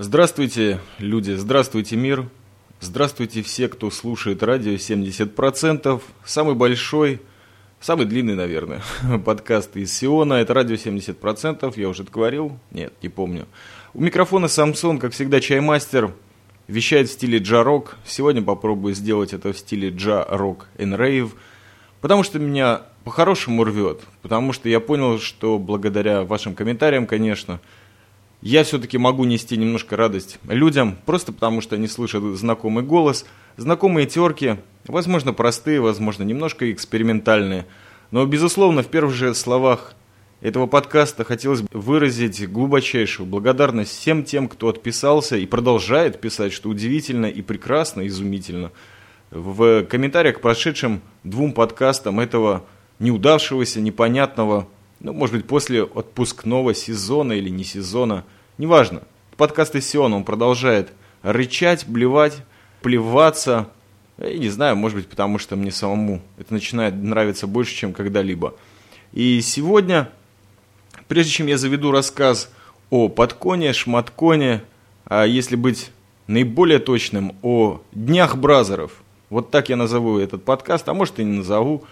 Здравствуйте, люди, здравствуйте, мир. Здравствуйте все, кто слушает радио 70%. Самый большой, самый длинный, наверное, подкаст из Сиона. Это радио 70%. Я уже это говорил? Нет, не помню. У микрофона Самсон, как всегда, чаймастер. Вещает в стиле джа-рок. Сегодня попробую сделать это в стиле джа-рок and rave. Потому что меня по-хорошему рвет. Потому что я понял, что благодаря вашим комментариям, конечно, я все-таки могу нести немножко радость людям, просто потому что они слышат знакомый голос, знакомые терки, возможно, простые, возможно, немножко экспериментальные. Но, безусловно, в первых же словах этого подкаста хотелось бы выразить глубочайшую благодарность всем тем, кто отписался и продолжает писать, что удивительно и прекрасно, изумительно. В комментариях к прошедшим двум подкастам этого неудавшегося, непонятного, ну, может быть, после отпускного сезона или не сезона, неважно. Подкаст из Сиона, он продолжает рычать, блевать, плеваться. Я не знаю, может быть, потому что мне самому это начинает нравиться больше, чем когда-либо. И сегодня, прежде чем я заведу рассказ о подконе, шматконе, а если быть наиболее точным, о Днях Бразеров, вот так я назову этот подкаст, а может и не назову,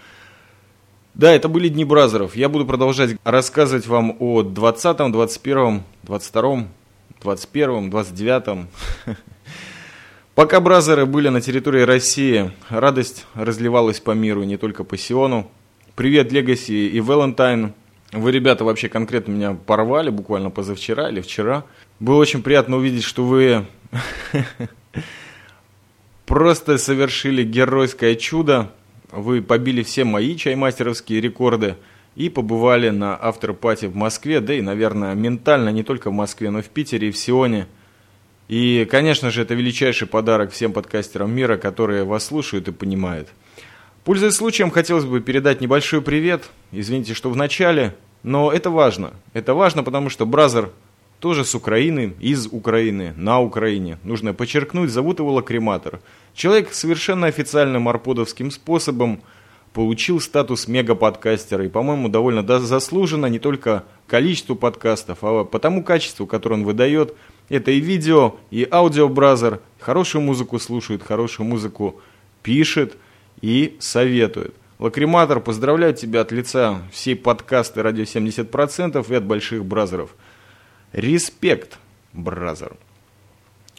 да, это были Дни Бразеров. Я буду продолжать рассказывать вам о 20-м, 21-м, 22-м, 21-м, 29-м. Пока Бразеры были на территории России, радость разливалась по миру, не только по Сиону. Привет, Легаси и Валентайн. Вы, ребята, вообще конкретно меня порвали буквально позавчера или вчера. Было очень приятно увидеть, что вы просто совершили геройское чудо вы побили все мои чаймастеровские рекорды и побывали на afterparty в Москве, да и, наверное, ментально не только в Москве, но и в Питере и в Сионе. И, конечно же, это величайший подарок всем подкастерам мира, которые вас слушают и понимают. Пользуясь случаем, хотелось бы передать небольшой привет. Извините, что в начале, но это важно. Это важно, потому что brother тоже с Украины, из Украины, на Украине. Нужно подчеркнуть, зовут его Лакриматор. Человек совершенно официальным арподовским способом получил статус мега-подкастера. И, по-моему, довольно заслуженно не только количеству подкастов, а по тому качеству, которое он выдает. Это и видео, и аудиобразер. Хорошую музыку слушает, хорошую музыку пишет и советует. Лакриматор, поздравляю тебя от лица всей подкасты «Радио 70%» и от больших бразеров – Респект, бразер.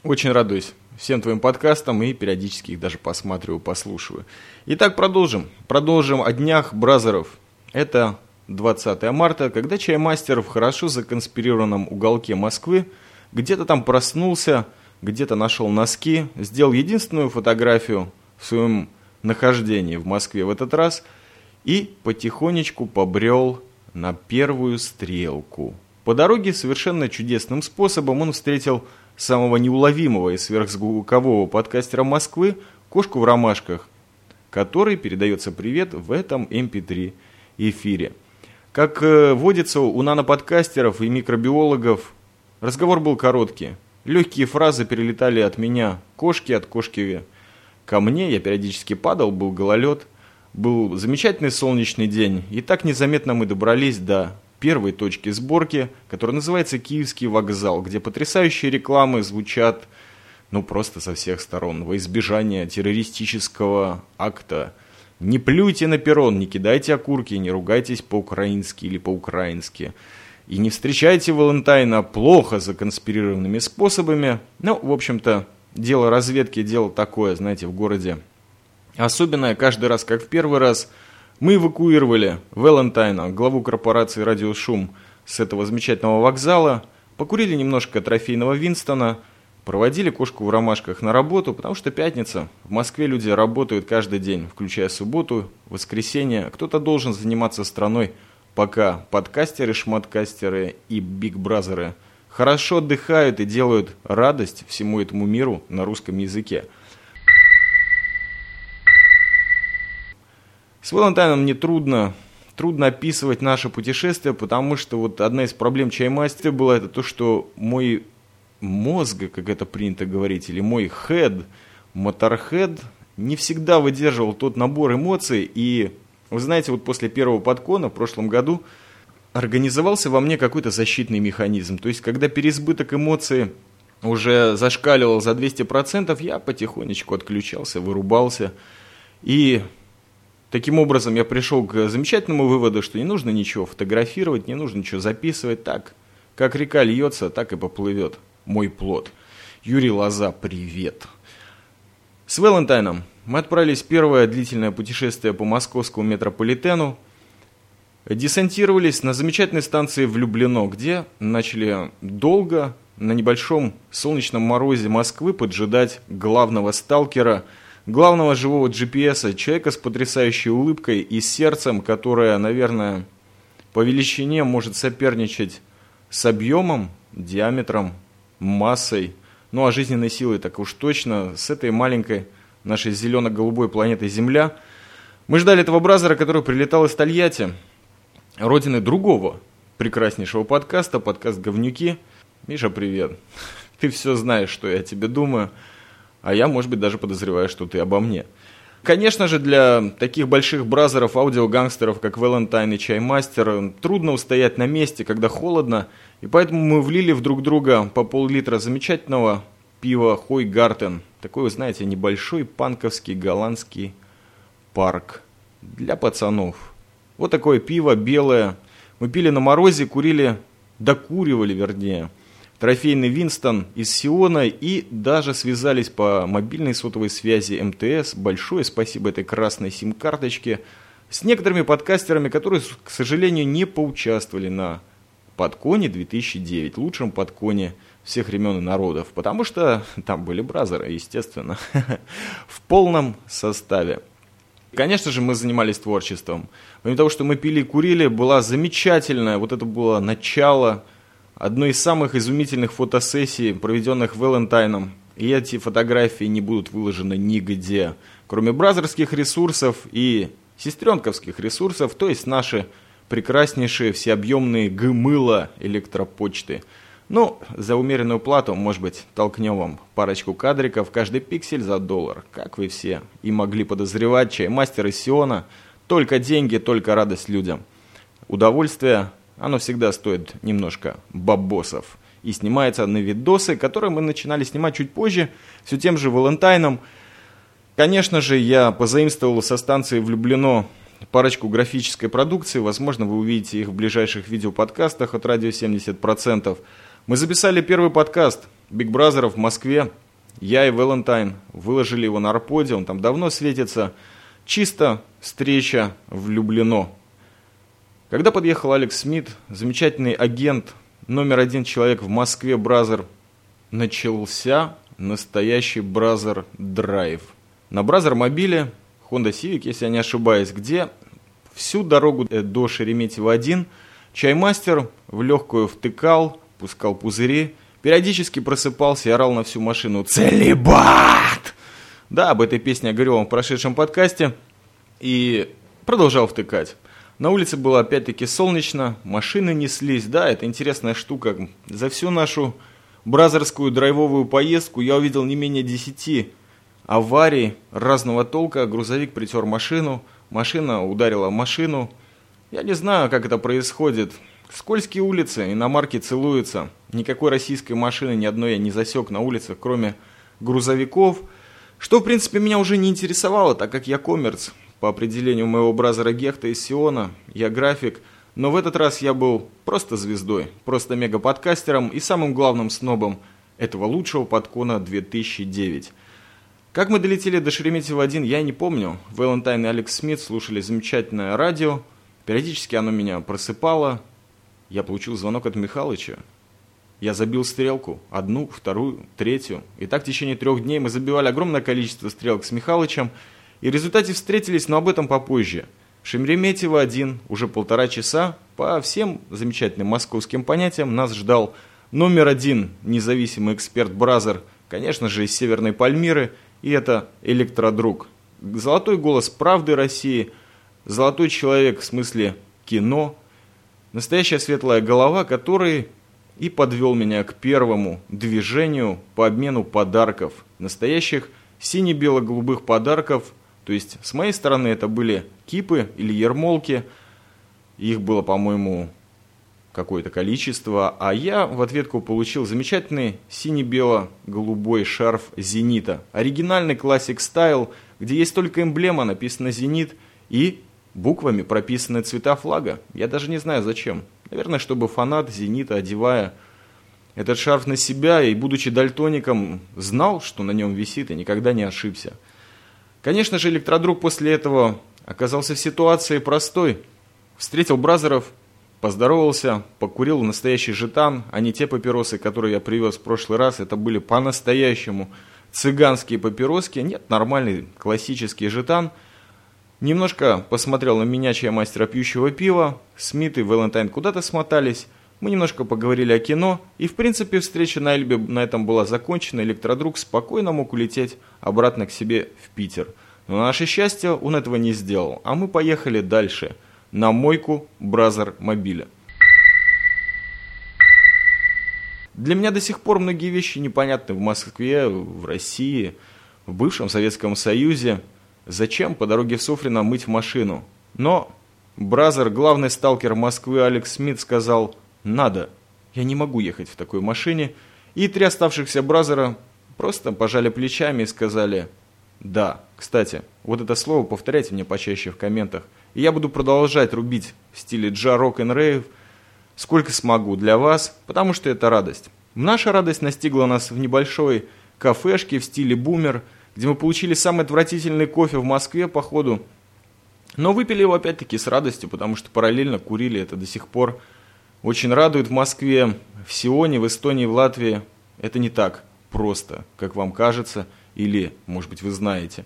Очень радуюсь всем твоим подкастам и периодически их даже посматриваю, послушаю. Итак, продолжим. Продолжим о днях бразеров. Это 20 марта, когда чаймастер в хорошо законспирированном уголке Москвы где-то там проснулся, где-то нашел носки, сделал единственную фотографию в своем нахождении в Москве в этот раз и потихонечку побрел на первую стрелку – по дороге совершенно чудесным способом он встретил самого неуловимого и сверхзвукового подкастера Москвы, кошку в ромашках, который передается привет в этом MP3 эм эфире. Как э, водится у наноподкастеров и микробиологов, разговор был короткий. Легкие фразы перелетали от меня, кошки от кошки ко мне, я периодически падал, был гололед. Был замечательный солнечный день, и так незаметно мы добрались до первой точки сборки, которая называется Киевский вокзал, где потрясающие рекламы звучат ну просто со всех сторон, во избежание террористического акта. Не плюйте на перрон, не кидайте окурки, не ругайтесь по-украински или по-украински. И не встречайте Валентайна плохо законспирированными способами. Ну, в общем-то, дело разведки, дело такое, знаете, в городе. Особенное каждый раз, как в первый раз – мы эвакуировали Валентайна, главу корпорации «Радиошум», с этого замечательного вокзала, покурили немножко трофейного Винстона, проводили кошку в ромашках на работу, потому что пятница. В Москве люди работают каждый день, включая субботу, воскресенье. Кто-то должен заниматься страной, пока подкастеры, шматкастеры и бигбразеры хорошо отдыхают и делают радость всему этому миру на русском языке – С Валентайном мне трудно, трудно описывать наше путешествие, потому что вот одна из проблем чаймастера была это то, что мой мозг, как это принято говорить, или мой head, моторхед, не всегда выдерживал тот набор эмоций. И вы знаете, вот после первого подкона в прошлом году организовался во мне какой-то защитный механизм. То есть, когда переизбыток эмоций уже зашкаливал за 200%, я потихонечку отключался, вырубался. И таким образом я пришел к замечательному выводу, что не нужно ничего фотографировать, не нужно ничего записывать. Так, как река льется, так и поплывет мой плод. Юрий Лоза, привет. С Валентайном мы отправились в первое длительное путешествие по московскому метрополитену. Десантировались на замечательной станции Влюблено, где начали долго на небольшом солнечном морозе Москвы поджидать главного сталкера, главного живого GPS, человека с потрясающей улыбкой и сердцем, которое, наверное, по величине может соперничать с объемом, диаметром, массой, ну а жизненной силой так уж точно, с этой маленькой нашей зелено-голубой планеты Земля. Мы ждали этого бразера, который прилетал из Тольятти, родины другого прекраснейшего подкаста, подкаст «Говнюки», Миша, привет. Ты все знаешь, что я тебе думаю, а я, может быть, даже подозреваю, что ты обо мне. Конечно же, для таких больших бразеров, аудиогангстеров, как Valentine и Чаймастер, трудно устоять на месте, когда холодно, и поэтому мы влили в друг друга по пол-литра замечательного пива Хой Гартен. Такой, вы знаете, небольшой панковский голландский парк для пацанов. Вот такое пиво белое. Мы пили на морозе, курили, докуривали, вернее, трофейный Винстон из Сиона и даже связались по мобильной сотовой связи МТС. Большое спасибо этой красной сим-карточке. С некоторыми подкастерами, которые, к сожалению, не поучаствовали на Подконе 2009, лучшем подконе всех времен и народов, потому что там были бразеры, естественно, в полном составе. Конечно же, мы занимались творчеством. Помимо того, что мы пили и курили, была замечательная, вот это было начало одной из самых изумительных фотосессий, проведенных Валентайном. И эти фотографии не будут выложены нигде, кроме бразерских ресурсов и сестренковских ресурсов, то есть наши прекраснейшие всеобъемные гмыла электропочты. Ну, за умеренную плату, может быть, толкнем вам парочку кадриков, каждый пиксель за доллар, как вы все и могли подозревать, чай мастер из Сиона, только деньги, только радость людям. Удовольствие оно всегда стоит немножко бабосов. И снимается на видосы, которые мы начинали снимать чуть позже, все тем же Валентайном. Конечно же, я позаимствовал со станции «Влюблено» парочку графической продукции. Возможно, вы увидите их в ближайших видеоподкастах от радио 70%. Мы записали первый подкаст Big Brother в Москве. Я и Валентайн выложили его на Арподе, он там давно светится. Чисто встреча в Люблино. Когда подъехал Алекс Смит, замечательный агент, номер один человек в Москве, brother, начался настоящий brother drive. На brother мобиле Honda Civic, если я не ошибаюсь, где всю дорогу э, до Шереметьево-1 чаймастер в легкую втыкал, пускал пузыри, периодически просыпался и орал на всю машину «Целебат!». Да, об этой песне я говорил вам в прошедшем подкасте и продолжал втыкать. На улице было опять-таки солнечно, машины неслись. Да, это интересная штука. За всю нашу бразерскую драйвовую поездку я увидел не менее 10 аварий разного толка. Грузовик притер машину, машина ударила машину. Я не знаю, как это происходит. Скользкие улицы, иномарки целуются. Никакой российской машины ни одной я не засек на улицах, кроме грузовиков. Что, в принципе, меня уже не интересовало, так как я коммерц по определению моего бразера Гехта из Сиона, я график, но в этот раз я был просто звездой, просто мега-подкастером и самым главным снобом этого лучшего подкона 2009. Как мы долетели до Шереметьево-1, я не помню. Валентайн и Алекс Смит слушали замечательное радио. Периодически оно меня просыпало. Я получил звонок от Михалыча. Я забил стрелку. Одну, вторую, третью. И так в течение трех дней мы забивали огромное количество стрелок с Михалычем – и в результате встретились, но об этом попозже. Шемреметьево один, уже полтора часа, по всем замечательным московским понятиям, нас ждал номер один независимый эксперт Бразер, конечно же, из Северной Пальмиры, и это электродруг. Золотой голос правды России, золотой человек в смысле кино, настоящая светлая голова, который и подвел меня к первому движению по обмену подарков, настоящих сине-бело-голубых подарков то есть, с моей стороны, это были кипы или ермолки. Их было, по-моему, какое-то количество, а я в ответку получил замечательный сине-бело-голубой шарф «Зенита». Оригинальный классик стайл, где есть только эмблема, написано «Зенит», и буквами прописаны цвета флага. Я даже не знаю зачем. Наверное, чтобы фанат «Зенита», одевая этот шарф на себя и, будучи дальтоником, знал, что на нем висит и никогда не ошибся. Конечно же, электродруг после этого оказался в ситуации простой. Встретил Бразеров, поздоровался, покурил настоящий жетан, а не те папиросы, которые я привез в прошлый раз. Это были по-настоящему цыганские папироски. Нет, нормальный классический Gitanes. Немножко посмотрел на меня, чаймастера пьющего пива. Смит и Валентайн куда-то смотались. Мы немножко поговорили о кино, и в принципе встреча на Эльбе на этом была закончена. Электродруг спокойно мог улететь обратно к себе в Питер. Но на наше счастье он этого не сделал, а мы поехали дальше – на мойку brother мобиля. Для меня до сих пор многие вещи непонятны в Москве, в России, в бывшем Советском Союзе. Зачем по дороге в Софрино мыть машину? Но brother, главный сталкер Москвы Алекс Смит, сказал «надо». Я не могу ехать в такой машине. И три оставшихся brother а просто пожали плечами и сказали «да». Кстати, вот это слово повторяйте мне почаще в комментах. И я буду продолжать рубить в стиле jah rock'n'rave сколько смогу для вас, потому что это радость. Наша радость настигла нас в небольшой кафешке в стиле бумер, где мы получили самый отвратительный кофе в Москве, походу. Но выпили его опять-таки с радостью, потому что параллельно курили это до сих пор. Очень радует в Москве, в Сионе, в Эстонии, в Латвии. Это не так просто, как вам кажется, или, может быть, вы знаете.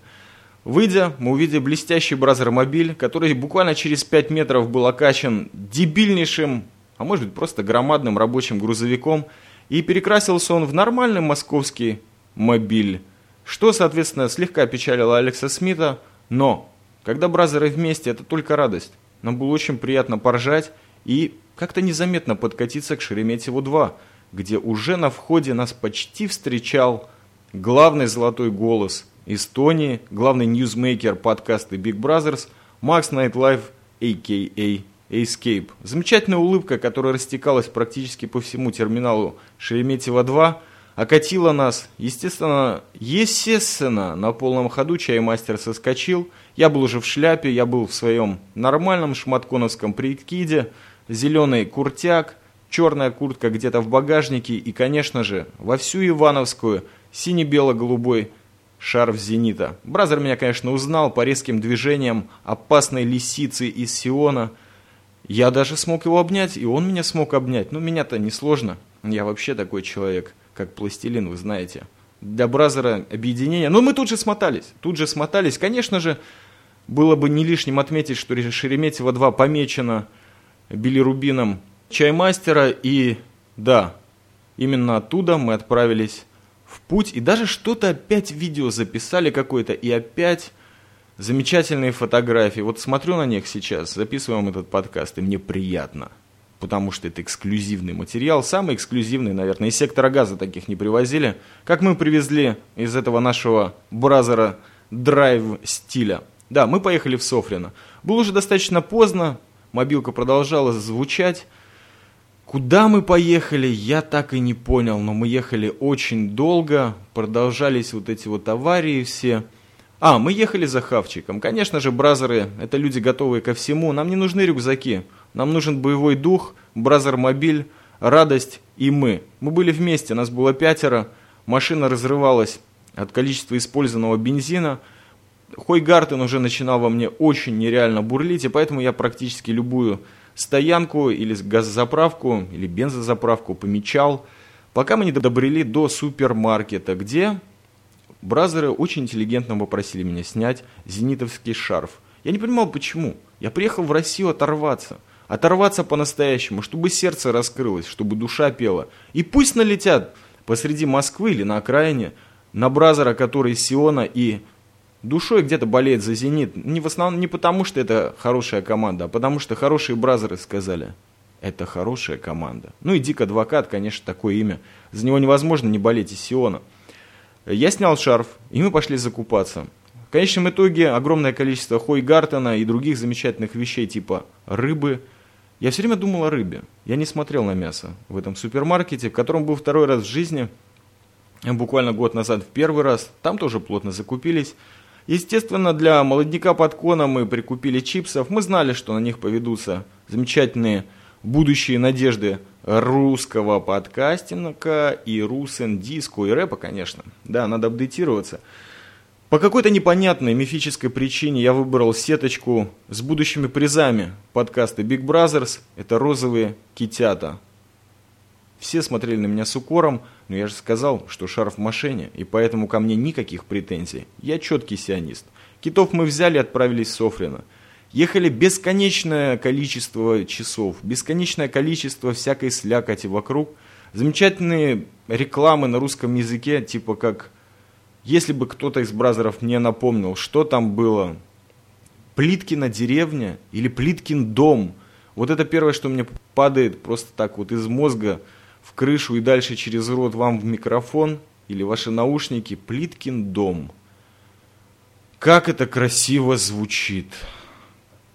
Выйдя, мы увидели блестящий бразер-мобиль, который буквально через 5 метров был окачан дебильнейшим, а может быть просто громадным рабочим грузовиком, и перекрасился он в нормальный московский мобиль, что, соответственно, слегка печалило Алекса Смита, но когда бразеры вместе, это только радость. Нам было очень приятно поржать и как-то незаметно подкатиться к Шереметьеву-2, где уже на входе нас почти встречал главный золотой голос – Эстонии, главный ньюзмейкер подкаста Big Brothers, Макс Найтлайф, a.k.a. Escape. Замечательная улыбка, которая растекалась практически по всему терминалу Шереметьево-2, окатила нас. Естественно, естественно, на полном ходу чаймастер соскочил. Я был уже в шляпе, я был в своем нормальном шмодконовском прикиде, зеленый куртяк, черная куртка где-то в багажнике и, конечно же, во всю Ивановскую сине-бело-голубой шарф «Зенита». Brother меня, конечно, узнал по резким движениям опасной лисицы из Сиона. Я даже смог его обнять, и он меня смог обнять. Ну, меня-то несложно. Я вообще такой человек, как пластилин, вы знаете. Для brother а объединение. Но мы тут же смотались. Тут же смотались. Конечно же, было бы не лишним отметить, что Шереметьево-2 помечено билирубином чаймастера. И да, именно оттуда мы отправились в путь, и даже что-то опять видео записали какое-то, и опять замечательные фотографии. Вот смотрю на них сейчас, записываем этот подкаст, и мне приятно, потому что это эксклюзивный материал, самый эксклюзивный, наверное, из сектора газа таких не привозили, как мы привезли из этого нашего бразера драйв стиля. Да, мы поехали в Софрино. Было уже достаточно поздно, мобилка продолжала звучать, Куда мы поехали, я так и не понял, но мы ехали очень долго, продолжались вот эти вот аварии все. А, мы ехали за хавчиком. Конечно же, бразеры – это люди, готовые ко всему. Нам не нужны рюкзаки. Нам нужен боевой дух, бразер-мобиль, радость и мы. Мы были вместе, нас было пятеро. Машина разрывалась от количества использованного бензина. Хойгартен уже начинал во мне очень нереально бурлить, и поэтому я практически любую стоянку или газозаправку, или бензозаправку помечал, пока мы не добрели до супермаркета, где бразеры очень интеллигентно попросили меня снять зенитовский шарф. Я не понимал, почему. Я приехал в Россию оторваться. Оторваться по-настоящему, чтобы сердце раскрылось, чтобы душа пела. И пусть налетят посреди Москвы или на окраине на бразера, который из Сиона и душой где-то болеет за «Зенит». Не в основном не потому, что это хорошая команда, а потому что хорошие бразеры сказали. Это хорошая команда. Ну и Дик Адвокат, конечно, такое имя. За него невозможно не болеть из Сиона. Я снял шарф, и мы пошли закупаться. В конечном итоге огромное количество Хойгартена и других замечательных вещей типа рыбы, Я все время думал о рыбе. Я не смотрел на мясо в этом супермаркете, в котором был второй раз в жизни, буквально год назад в первый раз. Там тоже плотно закупились. Естественно, для молодняка под коном мы прикупили чипсов. Мы знали, что на них поведутся замечательные будущие надежды русского подкастинга и русен диско и рэпа, конечно. Да, надо апдейтироваться. По какой-то непонятной мифической причине я выбрал сеточку с будущими призами подкаста Big Brothers. Это розовые китята. Все смотрели на меня с укором, но я же сказал, что шарф в машине, и поэтому ко мне никаких претензий. Я четкий сионист. Китов мы взяли и отправились в Софрино. Ехали бесконечное количество часов, бесконечное количество всякой слякоти вокруг. Замечательные рекламы на русском языке, типа как «Если бы кто-то из бразеров мне напомнил, что там было, Плиткина деревня или Плиткин дом». Вот это первое, что мне падает просто так вот из мозга в крышу и дальше через рот вам в микрофон или ваши наушники «Плиткин дом». Как это красиво звучит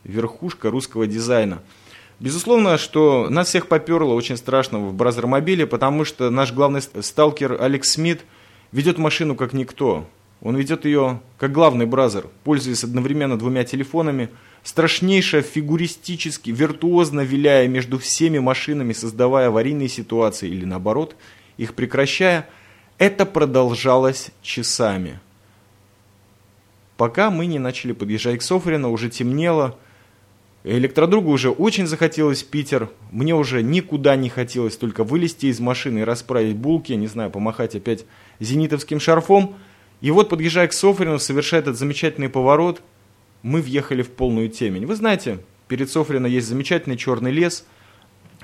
верхушка русского дизайна. Безусловно, что нас всех поперло очень страшно в Бразермобиле, потому что наш главный сталкер Алекс Смит ведет машину как никто. Он ведет ее как главный бразер, пользуясь одновременно двумя телефонами, страшнейше фигуристически, виртуозно виляя между всеми машинами, создавая аварийные ситуации или наоборот, их прекращая. Это продолжалось часами. Пока мы не начали подъезжать к Софрину, уже темнело, Электродругу уже очень захотелось Питер. Мне уже никуда не хотелось только вылезти из машины и расправить булки, не знаю, помахать опять зенитовским шарфом. И вот, подъезжая к Софрину, совершая этот замечательный поворот, мы въехали в полную темень. Вы знаете, перед Софрино есть замечательный черный лес,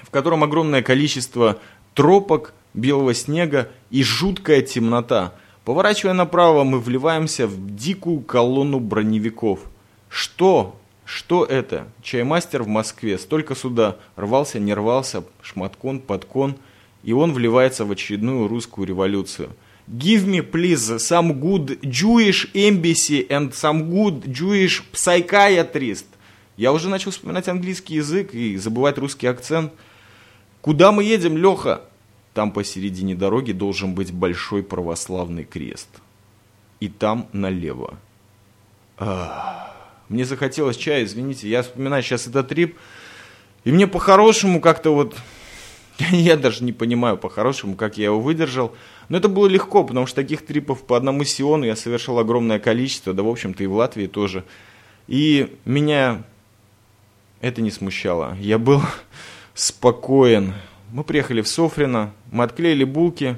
в котором огромное количество тропок, белого снега и жуткая темнота. Поворачивая направо, мы вливаемся в дикую колонну броневиков. Что что это? Чаймастер в Москве. Столько сюда рвался, не рвался, шматкон, подкон. И он вливается в очередную русскую революцию. Give me, please, some good Jewish embassy and some good Jewish psychiatrist. Я уже начал вспоминать английский язык и забывать русский акцент. Куда мы едем, Леха? Там посередине дороги должен быть большой православный крест. И там налево. Ах. Мне захотелось чая, извините, я вспоминаю сейчас этот трип, и мне по-хорошему как-то вот, я даже не понимаю по-хорошему, как я его выдержал, но это было легко, потому что таких трипов по одному Сиону я совершил огромное количество, да, в общем-то, и в Латвии тоже. И меня это не смущало. Я был спокоен. Мы приехали в Софрино, мы отклеили булки,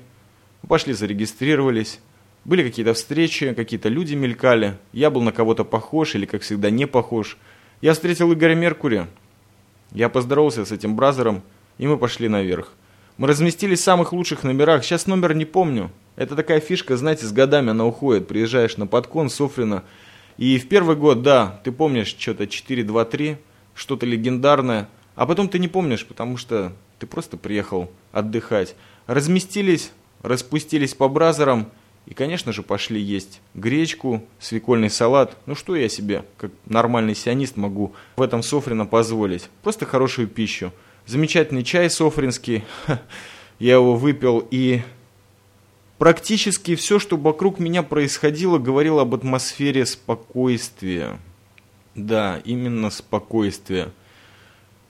пошли зарегистрировались. Были какие-то встречи, какие-то люди мелькали. Я был на кого-то похож или, как всегда, не похож. Я встретил Игоря Меркурия. Я поздоровался с этим бразером, и мы пошли наверх. Мы разместились в самых лучших номерах. Сейчас номер не помню. Это такая фишка, знаете, с годами она уходит. Приезжаешь на подкон, Софрина. И в первый год, да, ты помнишь что-то 4-2-3, что-то легендарное. А потом ты не помнишь, потому что ты просто приехал отдыхать. Разместились, распустились по бразерам – и, конечно же, пошли есть гречку, свекольный салат. Ну что я себе, как нормальный сионист, могу в этом Софрино позволить? Просто хорошую пищу. Замечательный чай софринский. Я его выпил и практически все, что вокруг меня происходило, говорило об атмосфере спокойствия. Да, именно спокойствия.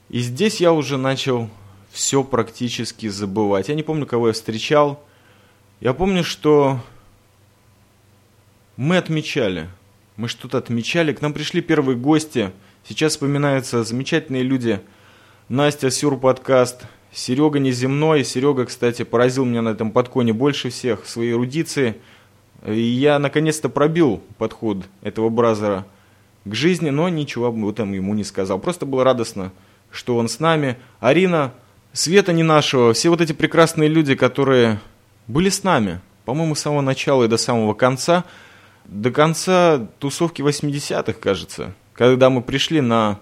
И здесь я уже начал все практически забывать. Я не помню, кого я встречал. Я помню, что мы отмечали. Мы что-то отмечали. К нам пришли первые гости. Сейчас вспоминаются замечательные люди. Настя Сюр подкаст, Серега Неземной. Серега, кстати, поразил меня на этом подконе больше всех своей эрудицией. И я наконец-то пробил подход этого бразера к жизни, но ничего об этом ему не сказал. Просто было радостно, что он с нами. Арина, Света не нашего, все вот эти прекрасные люди, которые были с нами, по-моему, с самого начала и до самого конца – до конца тусовки 80-х, кажется, когда мы пришли на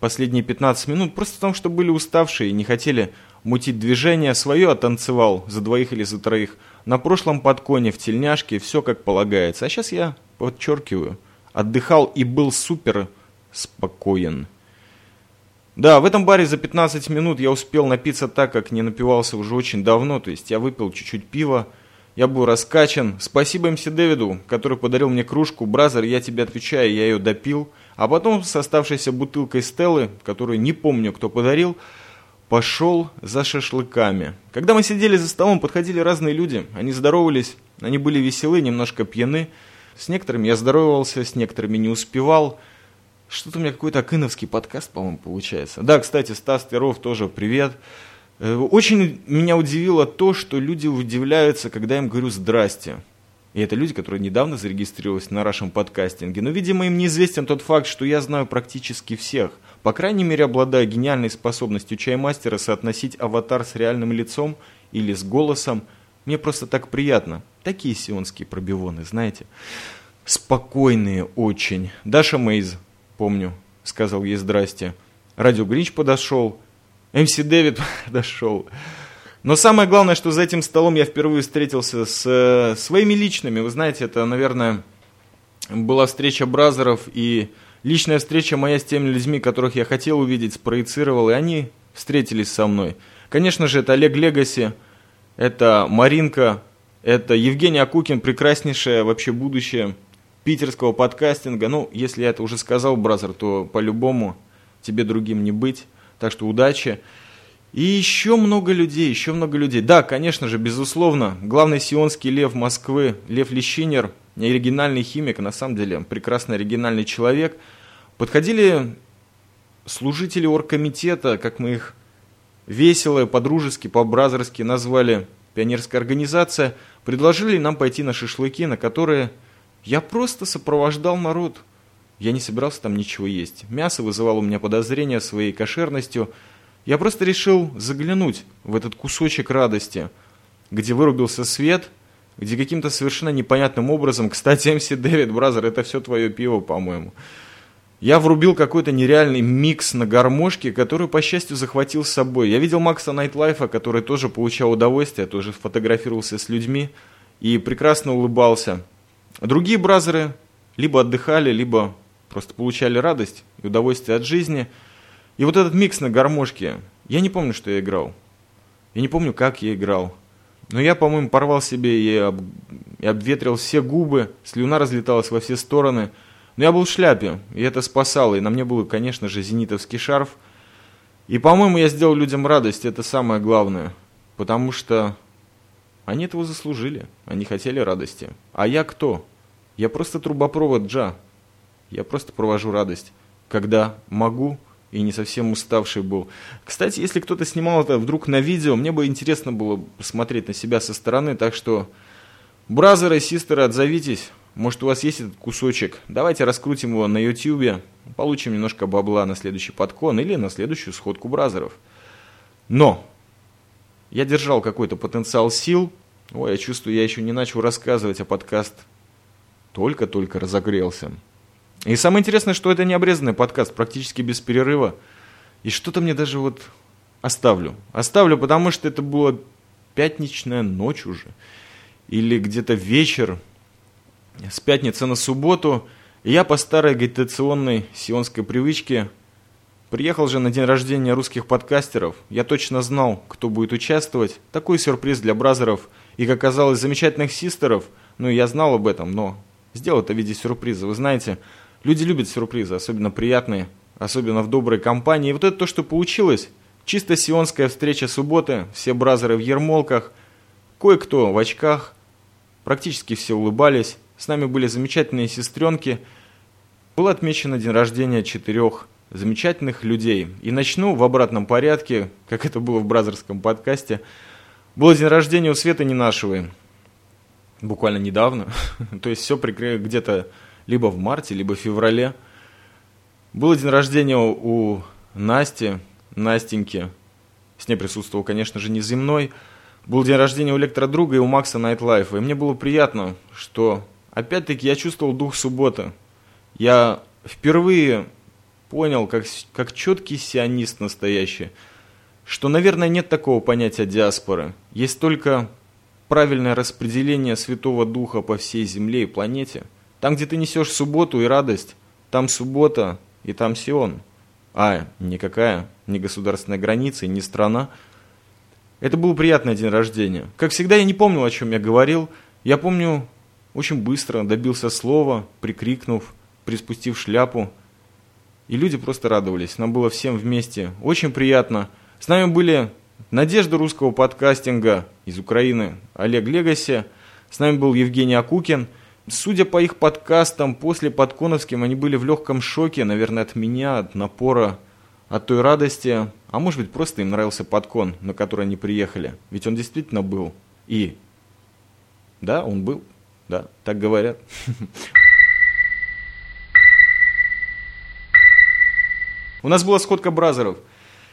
последние 15 минут, просто потому что были уставшие и не хотели мутить движение, свое оттанцевал за двоих или за троих. На прошлом подконе, в тельняшке, все как полагается. А сейчас я подчеркиваю, отдыхал и был супер спокоен. Да, в этом баре за 15 минут я успел напиться так, как не напивался уже очень давно, то есть я выпил чуть-чуть пива, я был раскачан. Спасибо MC Дэвиду, который подарил мне кружку. Brother, я тебе отвечаю, я ее допил. А потом с оставшейся бутылкой Стеллы, которую не помню, кто подарил, пошел за шашлыками. Когда мы сидели за столом, подходили разные люди. Они здоровались, они были веселы, немножко пьяны. С некоторыми я здоровался, с некоторыми не успевал. Что-то у меня какой-то акыновский подкаст, по-моему, получается. Да, кстати, Стас Перов тоже привет. Э, очень меня удивило то, что люди удивляются, когда я им говорю «здрасте». И это люди, которые недавно зарегистрировались на нашем подкастинге. Но, видимо, им неизвестен тот факт, что я знаю практически всех. По крайней мере, обладая гениальной способностью чаймастера соотносить аватар с реальным лицом или с голосом. Мне просто так приятно. Такие сионские пробивоны, знаете. Спокойные очень. Даша Мейз, помню, сказал ей «здрасте». Радио Гринч подошел. МС Дэвид подошел. Но самое главное, что за этим столом я впервые встретился с э, своими личными. Вы знаете, это, наверное, была встреча бразеров и личная встреча моя с теми людьми, которых я хотел увидеть, спроецировал, и они встретились со мной. Конечно же, это Олег Легаси, это Маринка, это Евгений Акукин, прекраснейшее вообще будущее питерского подкастинга. Ну, если я это уже сказал, бразер, то по-любому тебе другим не быть. Так что удачи. И еще много людей, еще много людей. Да, конечно же, безусловно, главный сионский лев Москвы, Лев Лещинер, оригинальный химик, на самом деле прекрасный оригинальный человек. Подходили служители оргкомитета, как мы их весело, по-дружески, по-бразерски назвали, пионерская организация, предложили нам пойти на шашлыки, на которые я просто сопровождал народ. Я не собирался там ничего есть. Мясо вызывало у меня подозрения своей кошерностью – я просто решил заглянуть в этот кусочек радости, где вырубился свет, где каким-то совершенно непонятным образом, кстати, MC Дэвид, brother, это все твое пиво, по-моему. Я врубил какой-то нереальный микс на гармошке, который, по счастью, захватил с собой. Я видел Макса Найтлайфа, который тоже получал удовольствие, тоже фотографировался с людьми и прекрасно улыбался. Другие бразеры либо отдыхали, либо просто получали радость и удовольствие от жизни – и вот этот микс на гармошке, я не помню, что я играл. Я не помню, как я играл. Но я, по-моему, порвал себе и, об... и обветрил все губы, слюна разлеталась во все стороны. Но я был в шляпе, и это спасало. И на мне был, конечно же, зенитовский шарф. И, по-моему, я сделал людям радость, это самое главное. Потому что они этого заслужили, они хотели радости. А я кто? Я просто трубопровод Джа. Я просто провожу радость, когда могу и не совсем уставший был. Кстати, если кто-то снимал это вдруг на видео, мне бы интересно было посмотреть на себя со стороны, так что, бразеры, систеры, отзовитесь. Может, у вас есть этот кусочек? Давайте раскрутим его на ютюбе, получим немножко бабла на следующий подкон или на следующую сходку бразеров. Но я держал какой-то потенциал сил. Ой, я чувствую, я еще не начал рассказывать, а подкаст только-только разогрелся. И самое интересное, что это не обрезанный подкаст, практически без перерыва. И что-то мне даже вот оставлю. Оставлю, потому что это была пятничная ночь уже. Или где-то вечер с пятницы на субботу. И я по старой агитационной сионской привычке приехал же на день рождения русских подкастеров. Я точно знал, кто будет участвовать. Такой сюрприз для бразеров и, как оказалось, замечательных систеров. Ну, я знал об этом, но сделал это в виде сюрприза. Вы знаете, Люди любят сюрпризы, особенно приятные, особенно в доброй компании. И вот это то, что получилось. Чисто сионская встреча субботы, все бразеры в ермолках, кое-кто в очках, практически все улыбались. С нами были замечательные сестренки. Был отмечен день рождения четырех замечательных людей. И начну в обратном порядке, как это было в бразерском подкасте. Был день рождения у Светы Ненашевой. Буквально недавно. То есть все где-то либо в марте, либо в феврале. Был день рождения у Насти, Настеньки. С ней присутствовал, конечно же, неземной. Был день рождения у электродруга и у Макса Найтлайфа. И мне было приятно, что, опять-таки, я чувствовал дух субботы. Я впервые понял, как, как четкий сионист настоящий, что, наверное, нет такого понятия диаспоры. Есть только правильное распределение Святого Духа по всей Земле и планете – там, где ты несешь субботу и радость, там суббота и там Сион. а никакая, не государственная граница, не страна. Это был приятный день рождения. Как всегда, я не помнил, о чем я говорил. Я помню, очень быстро добился слова, прикрикнув, приспустив шляпу. И люди просто радовались. Нам было всем вместе очень приятно. С нами были надежда русского подкастинга из Украины Олег Легаси. С нами был Евгений Акукин. Судя по их подкастам, после подконовским они были в легком шоке, наверное, от меня, от напора, от той радости. А может быть, просто им нравился подкон, на который они приехали. Ведь он действительно был. И да, он был. Да, так говорят. У нас была сходка бразеров.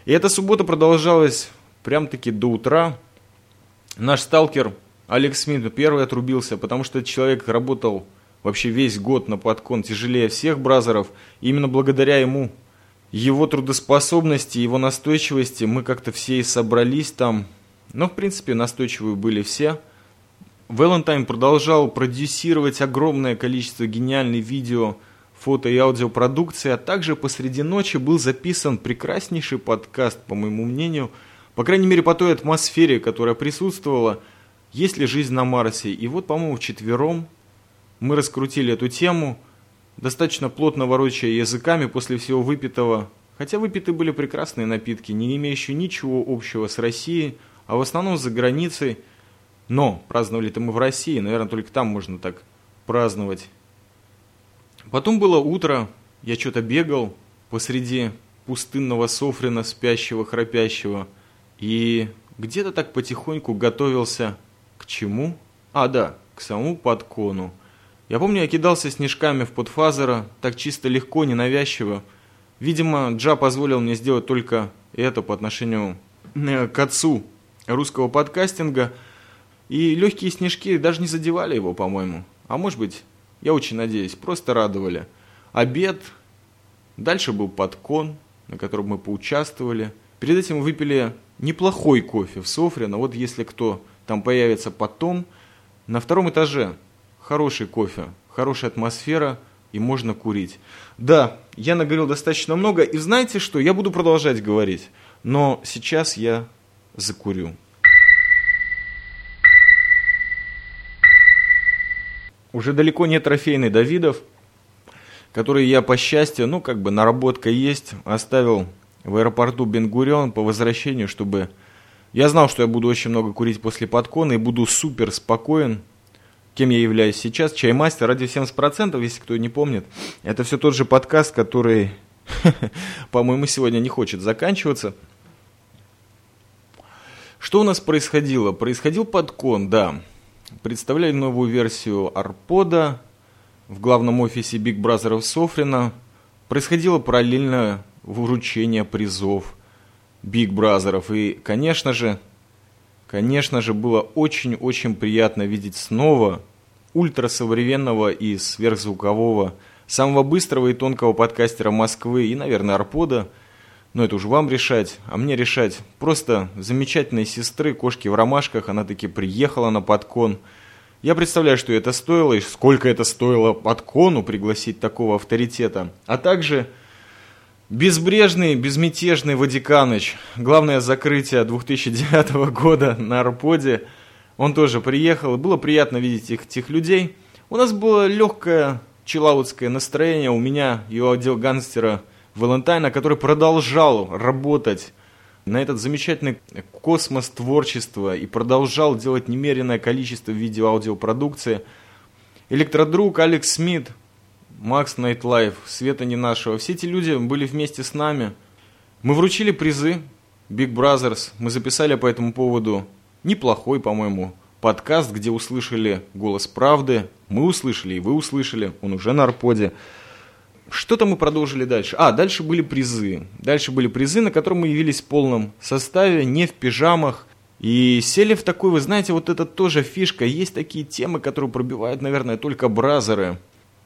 И эта суббота продолжалась прям-таки до утра. Наш сталкер Алекс Смит первый отрубился, потому что этот человек работал вообще весь год на подкон тяжелее всех бразеров. Именно благодаря ему, его трудоспособности, его настойчивости, мы как-то все и собрались там. Но, в принципе, настойчивые были все. Valentine продолжал продюсировать огромное количество гениальных видео, фото и аудиопродукции, а также посреди ночи был записан прекраснейший подкаст, по моему мнению, по крайней мере по той атмосфере, которая присутствовала – есть ли жизнь на Марсе. И вот, по-моему, вчетвером мы раскрутили эту тему, достаточно плотно ворочая языками после всего выпитого. Хотя выпиты были прекрасные напитки, не имеющие ничего общего с Россией, а в основном за границей. Но праздновали-то мы в России, наверное, только там можно так праздновать. Потом было утро, я что-то бегал посреди пустынного софрина, спящего, храпящего, и где-то так потихоньку готовился к чему? А, да, к самому подкону. Я помню, я кидался снежками в подфазера, так чисто легко, ненавязчиво. Видимо, Джа позволил мне сделать только это по отношению э, к отцу русского подкастинга. И легкие снежки даже не задевали его, по-моему. А может быть, я очень надеюсь, просто радовали. Обед, дальше был подкон, на котором мы поучаствовали. Перед этим выпили неплохой кофе в Софрино. Вот если кто там появится потом. На втором этаже хороший кофе, хорошая атмосфера и можно курить. Да, я наговорил достаточно много, и знаете что, я буду продолжать говорить, но сейчас я закурю. Уже далеко не трофейный Давидов, который я, по счастью, ну, как бы наработка есть, оставил в аэропорту Бенгурион по возвращению, чтобы я знал, что я буду очень много курить после подкона и буду супер спокоен. Кем я являюсь сейчас? Чаймастер, ради 70%, если кто не помнит. Это все тот же подкаст, который, по-моему, сегодня не хочет заканчиваться. Что у нас происходило? Происходил подкон, да. Представляли новую версию Арпода в главном офисе Big Brother Софрина. Происходило параллельно вручение призов – Биг Бразеров. И, конечно же, конечно же, было очень-очень приятно видеть снова ультрасовременного и сверхзвукового, самого быстрого и тонкого подкастера Москвы и, наверное, Арпода. Но это уже вам решать, а мне решать. Просто замечательной сестры, кошки в ромашках, она таки приехала на подкон. Я представляю, что это стоило и сколько это стоило подкону пригласить такого авторитета. А также Безбрежный, безмятежный Вадиканыч. Главное закрытие 2009 года на Арподе. Он тоже приехал. Было приятно видеть их, этих людей. У нас было легкое чилаутское настроение. У меня у отдел гангстера Валентайна, который продолжал работать на этот замечательный космос творчества и продолжал делать немеренное количество видео-аудиопродукции. Электродруг Алекс Смит – Макс Найтлайф, Света не нашего. Все эти люди были вместе с нами. Мы вручили призы Big Brothers. Мы записали по этому поводу неплохой, по-моему, подкаст, где услышали голос правды. Мы услышали, и вы услышали. Он уже на арподе. Что-то мы продолжили дальше. А, дальше были призы. Дальше были призы, на котором мы явились в полном составе, не в пижамах. И сели в такой, вы знаете, вот это тоже фишка. Есть такие темы, которые пробивают, наверное, только бразеры.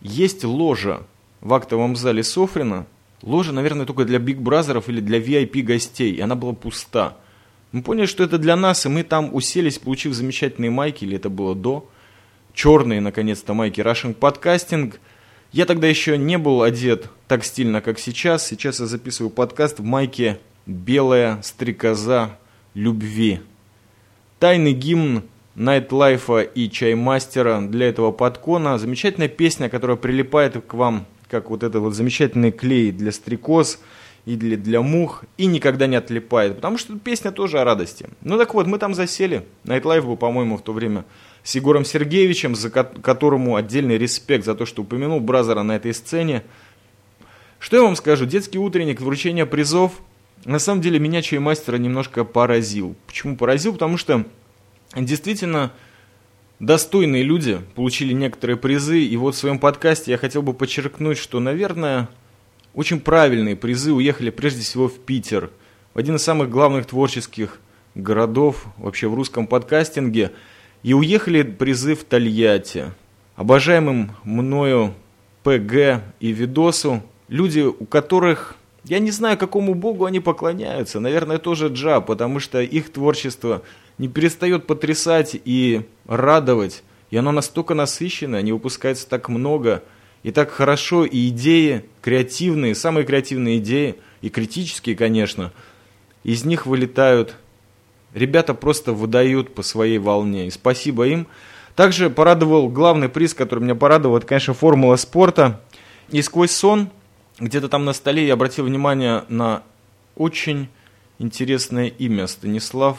Есть ложа в актовом зале Софрина. Ложа, наверное, только для Биг Бразеров или для VIP гостей. И она была пуста. Мы поняли, что это для нас, и мы там уселись, получив замечательные майки, или это было до. Черные, наконец-то, майки Russian Podcasting. Я тогда еще не был одет так стильно, как сейчас. Сейчас я записываю подкаст в майке «Белая стрекоза любви». Тайный гимн Найтлайфа и Чаймастера для этого подкона. Замечательная песня, которая прилипает к вам, как вот этот вот замечательный клей для стрекоз или для мух, и никогда не отлипает, потому что песня тоже о радости. Ну так вот, мы там засели. Найтлайф был, по-моему, в то время с Егором Сергеевичем, за которому отдельный респект за то, что упомянул Бразера на этой сцене. Что я вам скажу, детский утренник, вручение призов, на самом деле меня чаймастера немножко поразил. Почему поразил? Потому что действительно достойные люди получили некоторые призы, и вот в своем подкасте я хотел бы подчеркнуть, что, наверное, очень правильные призы уехали прежде всего в Питер, в один из самых главных творческих городов вообще в русском подкастинге, и уехали призы в Тольятти. Обожаемым мною ПГ и Видосу, люди, у которых я не знаю, какому богу они поклоняются. Наверное, тоже Джа, потому что их творчество не перестает потрясать и радовать. И оно настолько насыщенное, не выпускается так много и так хорошо. И идеи креативные, самые креативные идеи, и критические, конечно, из них вылетают. Ребята просто выдают по своей волне. И спасибо им. Также порадовал главный приз, который меня порадовал, это, конечно, формула спорта. И сквозь сон где-то там на столе я обратил внимание на очень интересное имя Станислав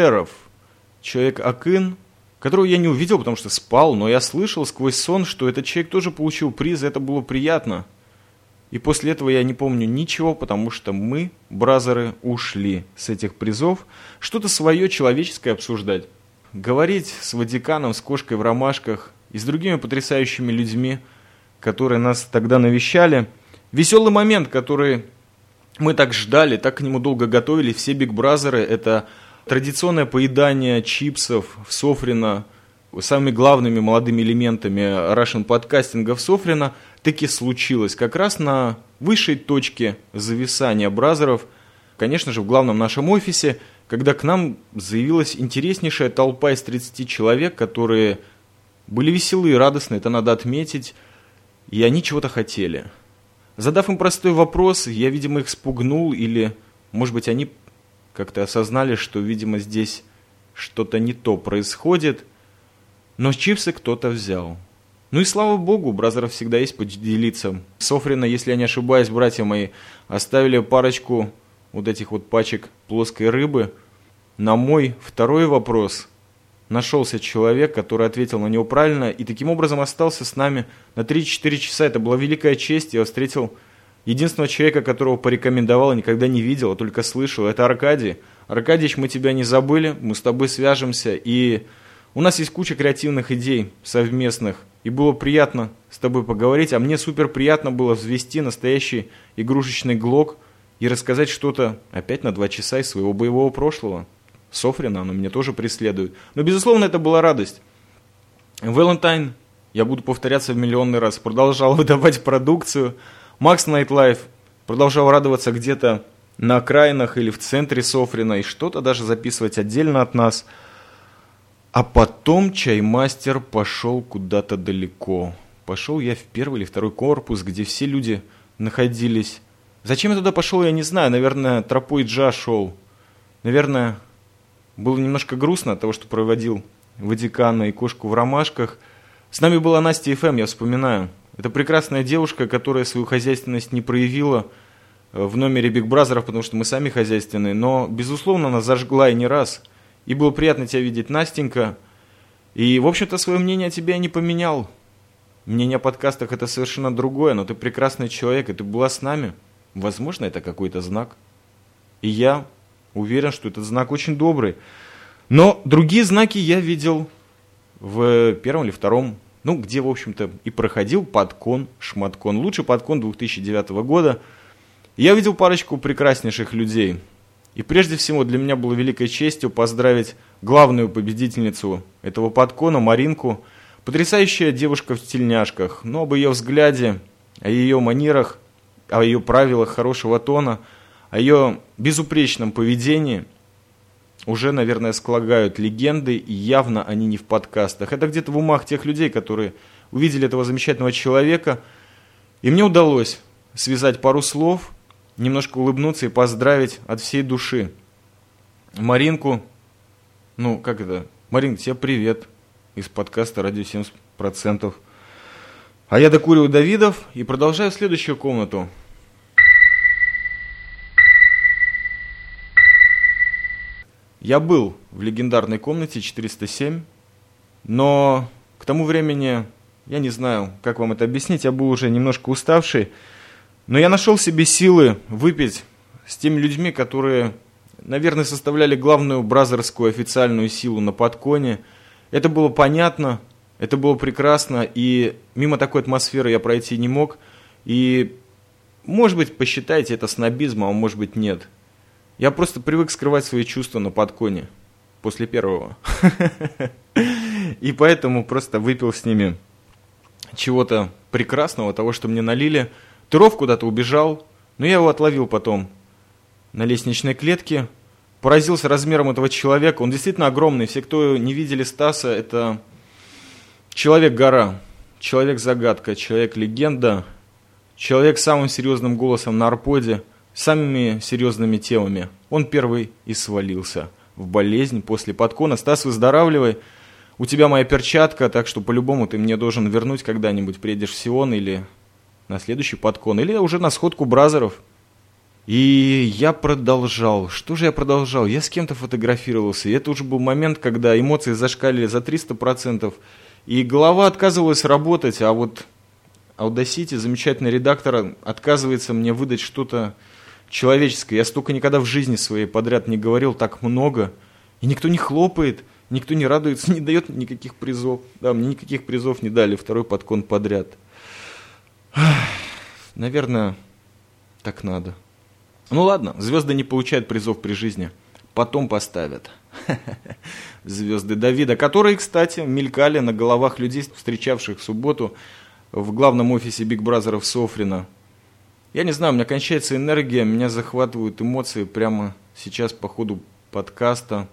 Теров. Человек Акын, которого я не увидел, потому что спал, но я слышал сквозь сон, что этот человек тоже получил приз, и это было приятно. И после этого я не помню ничего, потому что мы, бразеры, ушли с этих призов что-то свое человеческое обсуждать. Говорить с Ватиканом, с кошкой в ромашках и с другими потрясающими людьми, которые нас тогда навещали – Веселый момент, который мы так ждали, так к нему долго готовили, все Биг Бразеры, это традиционное поедание чипсов в Софрино, самыми главными молодыми элементами Russian подкастинга в Софрино, таки случилось. Как раз на высшей точке зависания бразеров, конечно же, в главном нашем офисе, когда к нам заявилась интереснейшая толпа из 30 человек, которые были веселые и радостные, это надо отметить, и они чего-то хотели – Задав им простой вопрос, я, видимо, их спугнул, или, может быть, они как-то осознали, что, видимо, здесь что-то не то происходит, но чипсы кто-то взял. Ну и слава богу, у бразеров всегда есть поделиться. Софрина, если я не ошибаюсь, братья мои, оставили парочку вот этих вот пачек плоской рыбы. На мой второй вопрос нашелся человек, который ответил на него правильно, и таким образом остался с нами на 3-4 часа. Это была великая честь. Я встретил единственного человека, которого порекомендовал, никогда не видел, а только слышал. Это Аркадий. Аркадьевич, мы тебя не забыли, мы с тобой свяжемся, и у нас есть куча креативных идей совместных, и было приятно с тобой поговорить, а мне супер приятно было взвести настоящий игрушечный глок и рассказать что-то опять на два часа из своего боевого прошлого. Софрина, оно меня тоже преследует. Но, безусловно, это была радость. Валентайн, я буду повторяться в миллионный раз, продолжал выдавать продукцию. Макс Найтлайф продолжал радоваться где-то на окраинах или в центре Софрина и что-то даже записывать отдельно от нас. А потом чаймастер пошел куда-то далеко. Пошел я в первый или второй корпус, где все люди находились. Зачем я туда пошел, я не знаю. Наверное, тропой Джа шел. Наверное, было немножко грустно от того, что проводил Ватикана и кошку в ромашках. С нами была Настя ФМ, я вспоминаю. Это прекрасная девушка, которая свою хозяйственность не проявила э, в номере Биг Бразеров, потому что мы сами хозяйственные. Но, безусловно, она зажгла и не раз. И было приятно тебя видеть, Настенька. И, в общем-то, свое мнение о тебе я не поменял. Мнение о подкастах это совершенно другое, но ты прекрасный человек, и ты была с нами. Возможно, это какой-то знак. И я Уверен, что этот знак очень добрый. Но другие знаки я видел в первом или втором, ну, где, в общем-то, и проходил подкон, шматкон. Лучший подкон 2009 года. Я видел парочку прекраснейших людей. И прежде всего для меня было великой честью поздравить главную победительницу этого подкона, Маринку. Потрясающая девушка в тельняшках, но об ее взгляде, о ее манерах, о ее правилах хорошего тона – о ее безупречном поведении уже, наверное, склагают легенды, и явно они не в подкастах. Это где-то в умах тех людей, которые увидели этого замечательного человека И мне удалось связать пару слов, немножко улыбнуться и поздравить от всей души. Маринку, ну, как это, Маринка, тебе привет из подкаста «Радио 70%». А я докуриваю Давидов и продолжаю следующую комнату. Я был в легендарной комнате 407, но к тому времени, я не знаю, как вам это объяснить, я был уже немножко уставший, но я нашел себе силы выпить с теми людьми, которые, наверное, составляли главную бразерскую официальную силу на подконе. Это было понятно, это было прекрасно, и мимо такой атмосферы я пройти не мог. И, может быть, посчитайте это снобизмом, а может быть, нет. Я просто привык скрывать свои чувства на подконе после первого. И поэтому просто выпил с ними чего-то прекрасного, того, что мне налили. Тыров куда-то убежал, но я его отловил потом на лестничной клетке. Поразился размером этого человека. Он действительно огромный. Все, кто не видели Стаса, это Человек-гора, человек-загадка, человек-легенда, человек с самым серьезным голосом на арподе, самыми серьезными темами. Он первый и свалился в болезнь после подкона. Стас, выздоравливай. У тебя моя перчатка, так что по-любому ты мне должен вернуть когда-нибудь. Приедешь в Сион или на следующий подкон, или уже на сходку бразеров. И я продолжал. Что же я продолжал? Я с кем-то фотографировался. И это уже был момент, когда эмоции зашкалили за 300%. И голова отказывалась работать, а вот Audacity, замечательный редактор, отказывается мне выдать что-то человеческое. Я столько никогда в жизни своей подряд не говорил так много. И никто не хлопает, никто не радуется, не дает никаких призов. Да, мне никаких призов не дали, второй подкон подряд. Наверное, так надо. Ну ладно, звезды не получают призов при жизни. Потом поставят. звезды Давида, которые, кстати, мелькали на головах людей, встречавших в субботу в главном офисе Биг Бразеров Софрина. Я не знаю, у меня кончается энергия, меня захватывают эмоции прямо сейчас по ходу подкаста.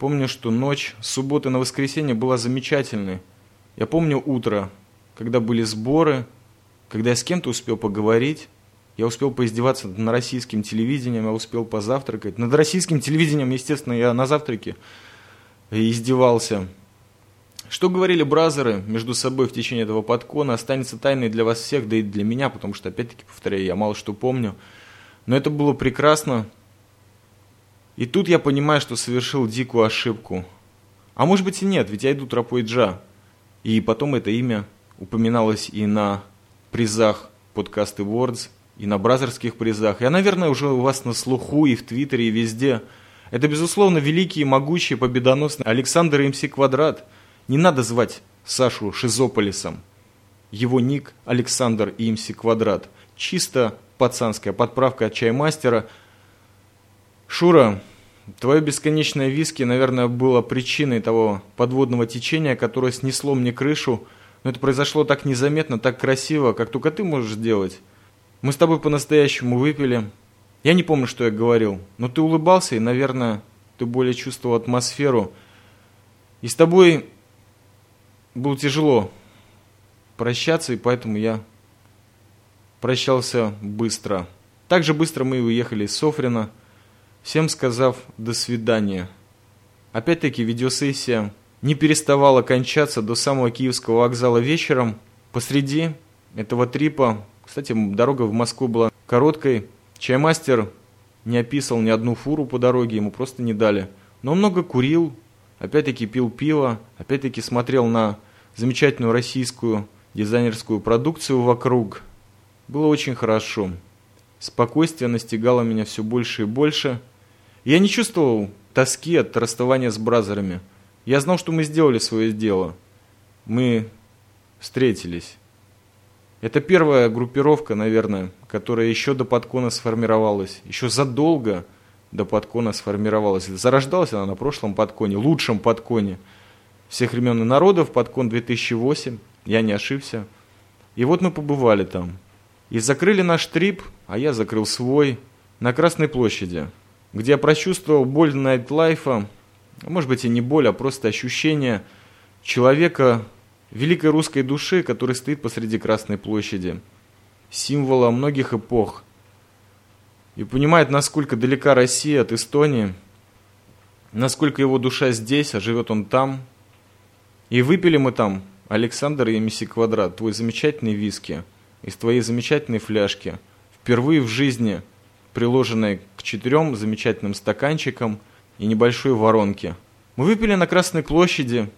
Помню, что ночь с субботы на воскресенье была замечательной. Я помню утро, когда были сборы, когда я с кем-то успел поговорить, я успел поиздеваться над российским телевидением, я успел позавтракать. Над российским телевидением, естественно, я на завтраке издевался. Что говорили бразеры между собой в течение этого подкона, останется тайной для вас всех, да и для меня, потому что, опять-таки, повторяю, я мало что помню. Но это было прекрасно. И тут я понимаю, что совершил дикую ошибку. А может быть и нет, ведь я иду тропой Джа. И потом это имя упоминалось и на призах подкаст Awards, и на бразерских призах. Я, наверное, уже у вас на слуху и в Твиттере, и везде – это, безусловно, великий и могучий победоносный Александр МС Квадрат. Не надо звать Сашу Шизополисом. Его ник Александр и МС Квадрат. Чисто пацанская подправка от чаймастера. Шура, твое бесконечное виски, наверное, было причиной того подводного течения, которое снесло мне крышу. Но это произошло так незаметно, так красиво, как только ты можешь сделать. Мы с тобой по-настоящему выпили, я не помню, что я говорил, но ты улыбался, и, наверное, ты более чувствовал атмосферу. И с тобой было тяжело прощаться, и поэтому я прощался быстро. Так же быстро мы и уехали из Софрина, всем сказав «до свидания». Опять-таки видеосессия не переставала кончаться до самого Киевского вокзала вечером. Посреди этого трипа, кстати, дорога в Москву была короткой, Чаймастер не описал ни одну фуру по дороге, ему просто не дали. Но он много курил, опять-таки пил пиво, опять-таки смотрел на замечательную российскую дизайнерскую продукцию вокруг. Было очень хорошо. Спокойствие настигало меня все больше и больше. Я не чувствовал тоски от расставания с бразерами. Я знал, что мы сделали свое дело. Мы встретились. Это первая группировка, наверное, которая еще до подкона сформировалась, еще задолго до подкона сформировалась. Зарождалась она на прошлом подконе, лучшем подконе всех времен и народов, подкон 2008, я не ошибся. И вот мы побывали там. И закрыли наш трип, а я закрыл свой, на Красной площади, где я прочувствовал боль найтлайфа, может быть и не боль, а просто ощущение человека, великой русской души, который стоит посреди Красной площади. символа многих эпох. И понимает, насколько далека Россия от Эстонии, насколько его душа здесь, а живет он там. И выпили мы там, Александр и Миси Квадрат, твой замечательный виски из твоей замечательной фляжки, впервые в жизни приложенной к четырем замечательным стаканчикам и небольшой воронке. Мы выпили на Красной площади,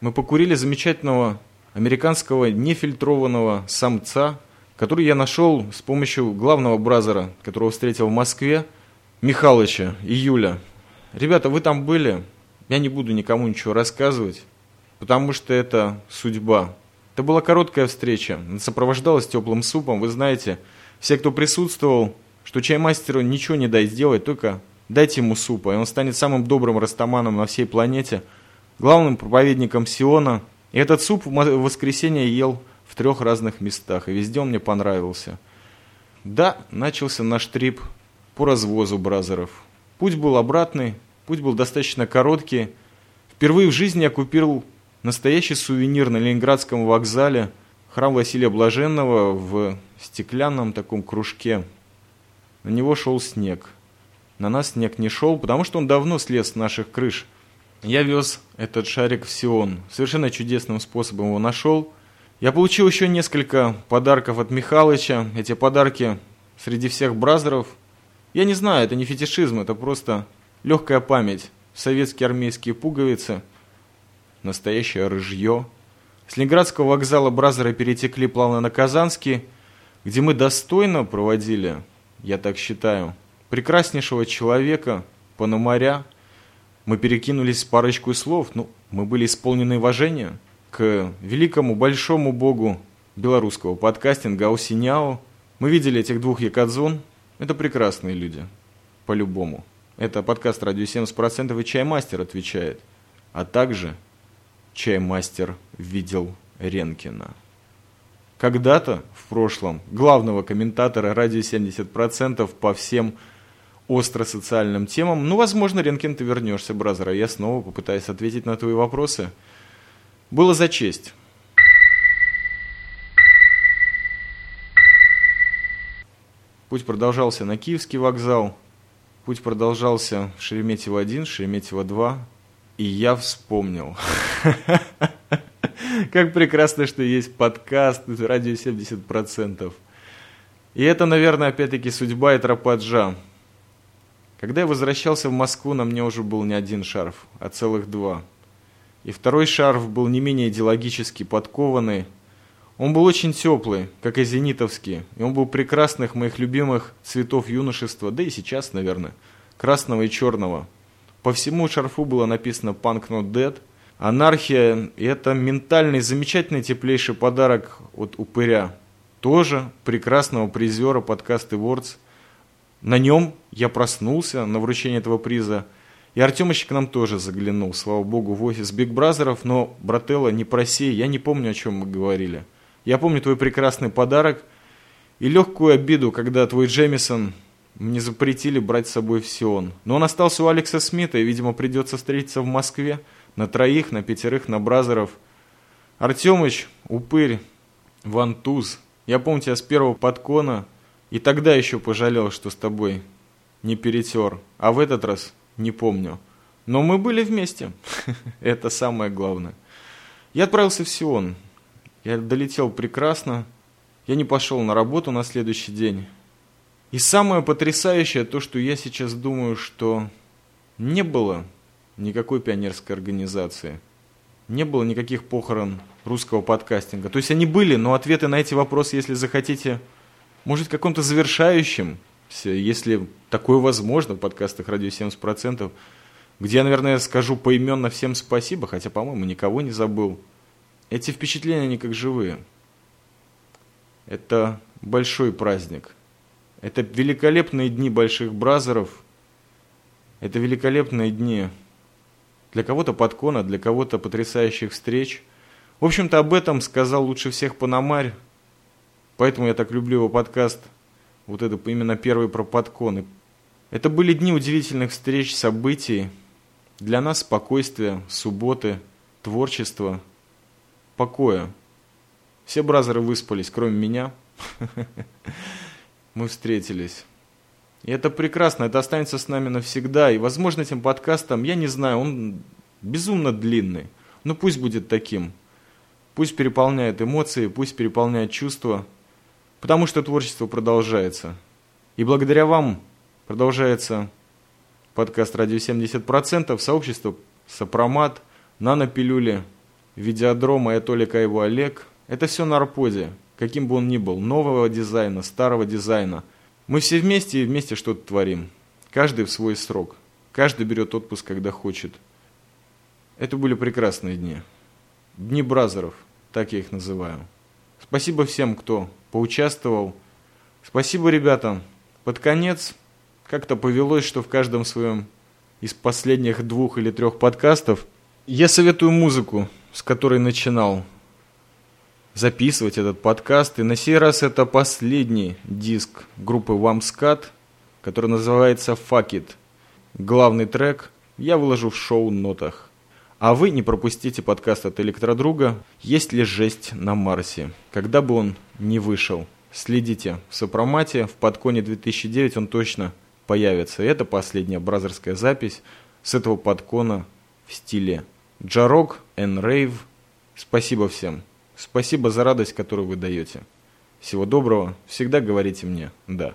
мы покурили замечательного американского нефильтрованного самца, который я нашел с помощью главного бразера, которого встретил в Москве, Михалыча, июля. Ребята, вы там были? Я не буду никому ничего рассказывать, потому что это судьба. Это была короткая встреча, сопровождалась теплым супом. Вы знаете, все, кто присутствовал, что чаймастеру ничего не дай сделать, только дайте ему супа, и он станет самым добрым растаманом на всей планете, главным проповедником Сиона. И этот суп в воскресенье ел в трех разных местах, и везде он мне понравился. Да, начался наш трип по развозу бразеров. Путь был обратный, путь был достаточно короткий. Впервые в жизни я купил настоящий сувенир на Ленинградском вокзале, храм Василия Блаженного в стеклянном таком кружке. На него шел снег. На нас снег не шел, потому что он давно слез с наших крыш. Я вез этот шарик в Сион. Совершенно чудесным способом его нашел. Я получил еще несколько подарков от Михалыча. Эти подарки среди всех бразеров. Я не знаю, это не фетишизм, это просто легкая память. Советские армейские пуговицы, настоящее рыжье. С Ленинградского вокзала бразеры перетекли плавно на Казанский, где мы достойно проводили, я так считаю, прекраснейшего человека, Пономаря. Мы перекинулись парочку слов, ну, мы были исполнены уважения к великому большому богу белорусского подкастинга Аусиняо. Мы видели этих двух якадзон. Это прекрасные люди, по-любому. Это подкаст «Радио 70%» и «Чаймастер» отвечает. А также «Чаймастер видел Ренкина». Когда-то, в прошлом, главного комментатора «Радио 70%» по всем остро-социальным темам. Ну, возможно, Ренкин, ты вернешься, бразер, а я снова попытаюсь ответить на твои вопросы. Было за честь. Путь продолжался на Киевский вокзал, путь продолжался в Шереметьево-1, Шереметьево-2, и я вспомнил. Как прекрасно, что есть подкаст «Радио 70%». И это, наверное, опять-таки судьба и тропа. Когда я возвращался в Москву, на мне уже был не один шарф, а целых два. И второй шарф был не менее идеологически подкованный. Он был очень теплый, как и зенитовский, и он был прекрасных моих любимых цветов юношества, да и сейчас, наверное, красного и черного. По всему шарфу было написано «Punk Not Dead», Анархия – это ментальный, замечательный, теплейший подарок от упыря. Тоже прекрасного призера подкаст Awards – на нем я проснулся на вручение этого приза. И Артемыч к нам тоже заглянул, слава богу, в офис Биг Бразеров, но, брателло, не проси, я не помню, о чем мы говорили. Я помню твой прекрасный подарок и легкую обиду, когда твой Джемисон мне запретили брать с собой в Сион. Но он остался у Алекса Смита, и, видимо, придется встретиться в Москве на троих, на пятерых, на Бразеров. Артемыч, упырь, вантуз. Я помню тебя с первого подкона, и тогда еще пожалел, что с тобой не перетер, а в этот раз не помню. Но мы были вместе. Это самое главное. Я отправился в Сион. Я долетел прекрасно. Я не пошел на работу на следующий день. И самое потрясающее то, что я сейчас думаю, что не было никакой пионерской организации. Не было никаких похорон русского подкастинга. То есть они были, но ответы на эти вопросы, если захотите может, каком-то завершающем, если такое возможно в подкастах «Радио 70%», где я, наверное, скажу поименно всем спасибо, хотя, по-моему, никого не забыл. Эти впечатления, они как живые. Это большой праздник. Это великолепные дни больших бразеров. Это великолепные дни для кого-то подкона, для кого-то потрясающих встреч. В общем-то, об этом сказал лучше всех Пономарь, Поэтому я так люблю его подкаст. Вот это именно первый про подконы. Это были дни удивительных встреч, событий. Для нас спокойствие, субботы, творчество, покоя. Все бразеры выспались, кроме меня. Мы встретились. И это прекрасно, это останется с нами навсегда. И, возможно, этим подкастом, я не знаю, он безумно длинный. Но пусть будет таким. Пусть переполняет эмоции, пусть переполняет чувства. Потому что творчество продолжается. И благодаря вам продолжается подкаст «Радио 70%», сообщество «Сопромат», «Нанопилюли», «Видеодром», «Аятолика его Олег». Это все на Арподе, каким бы он ни был, нового дизайна, старого дизайна – мы все вместе и вместе что-то творим. Каждый в свой срок. Каждый берет отпуск, когда хочет. Это были прекрасные дни. Дни бразеров, так я их называю. Спасибо всем, кто поучаствовал. Спасибо ребятам. Под конец как-то повелось, что в каждом своем из последних двух или трех подкастов я советую музыку, с которой начинал записывать этот подкаст. И на сей раз это последний диск группы Вамскат, который называется «Fuck It». Главный трек я выложу в шоу-нотах. А вы не пропустите подкаст от Электродруга «Есть ли жесть на Марсе?», когда бы он не вышел. Следите в сопромате, в подконе 2009 он точно появится. это последняя бразерская запись с этого подкона в стиле Джарок, N-Rave. Спасибо всем. Спасибо за радость, которую вы даете. Всего доброго. Всегда говорите мне «да».